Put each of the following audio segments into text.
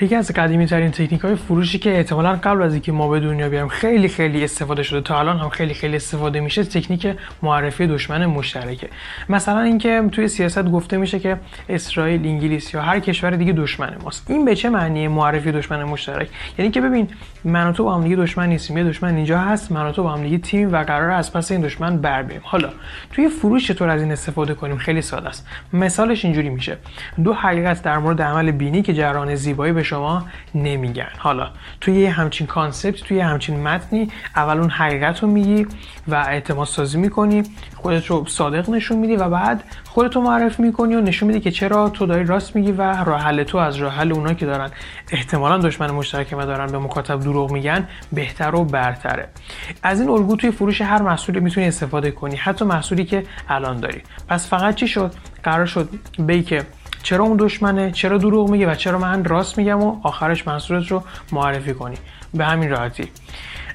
یکی از قدیمی ترین تکنیک های فروشی که احتمالا قبل از اینکه ما به دنیا بیایم خیلی خیلی استفاده شده تا الان هم خیلی خیلی استفاده میشه تکنیک معرفی دشمن مشترکه. مثلا اینکه توی سیاست گفته میشه که اسرائیل انگلیس یا هر کشور دیگه دشمن ماست. این به چه معنیه معرفی دشمن مشترک؟ یعنی که ببین من و تو با هم دیگه دشمن نیستیم. یه دشمن اینجا هست من و تو با هم دیگه تیم و قرار از پس این دشمن بر بریم. حالا توی فروش چطور از این استفاده کنیم؟ خیلی ساده است. مثالش اینجوری میشه. دو حقیقت در مورد عمل بینی که جران زیبایی به شما نمیگن. حالا توی همچین کانسپت توی همچین متنی اول اون حقیقت رو میگی و اعتماد سازی می‌کنی خودت رو صادق نشون میدی و بعد خودت رو معرفی می‌کنی و نشون میدی که چرا تو داری راست میگی و راه حل تو از راه حل اونایی که دارن. احتمالا دشمن مشترک ما دارن به مکاتب دروغ میگن بهتر و برتره. از این الگو توی فروش هر محصولی می‌تونی استفاده کنی حتی محصولی که الان داری. پس فقط چی شد؟ قرار شد بی که چرا اون دشمنه؟ چرا دروغ میگه و چرا من راست میگم و آخرش محصولت رو معرفی کنی؟ به همین راحتی.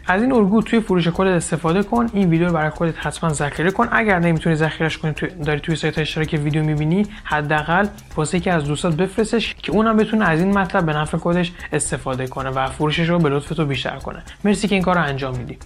از این الگو توی فروش خودت استفاده کن. این ویدیو رو برای خودت حتما ذخیره کن. اگر نمی‌تونی ذخیرش کنی تو داری توی سایت اشتراک ویدیو می‌بینی حداقل واسه که از دوستات بفرستش که اونم بتونه از این مطلب به نفع خودش استفاده کنه و فروشش رو به لطف تو بیشتر کنه. مرسی که این کار انجام میدی.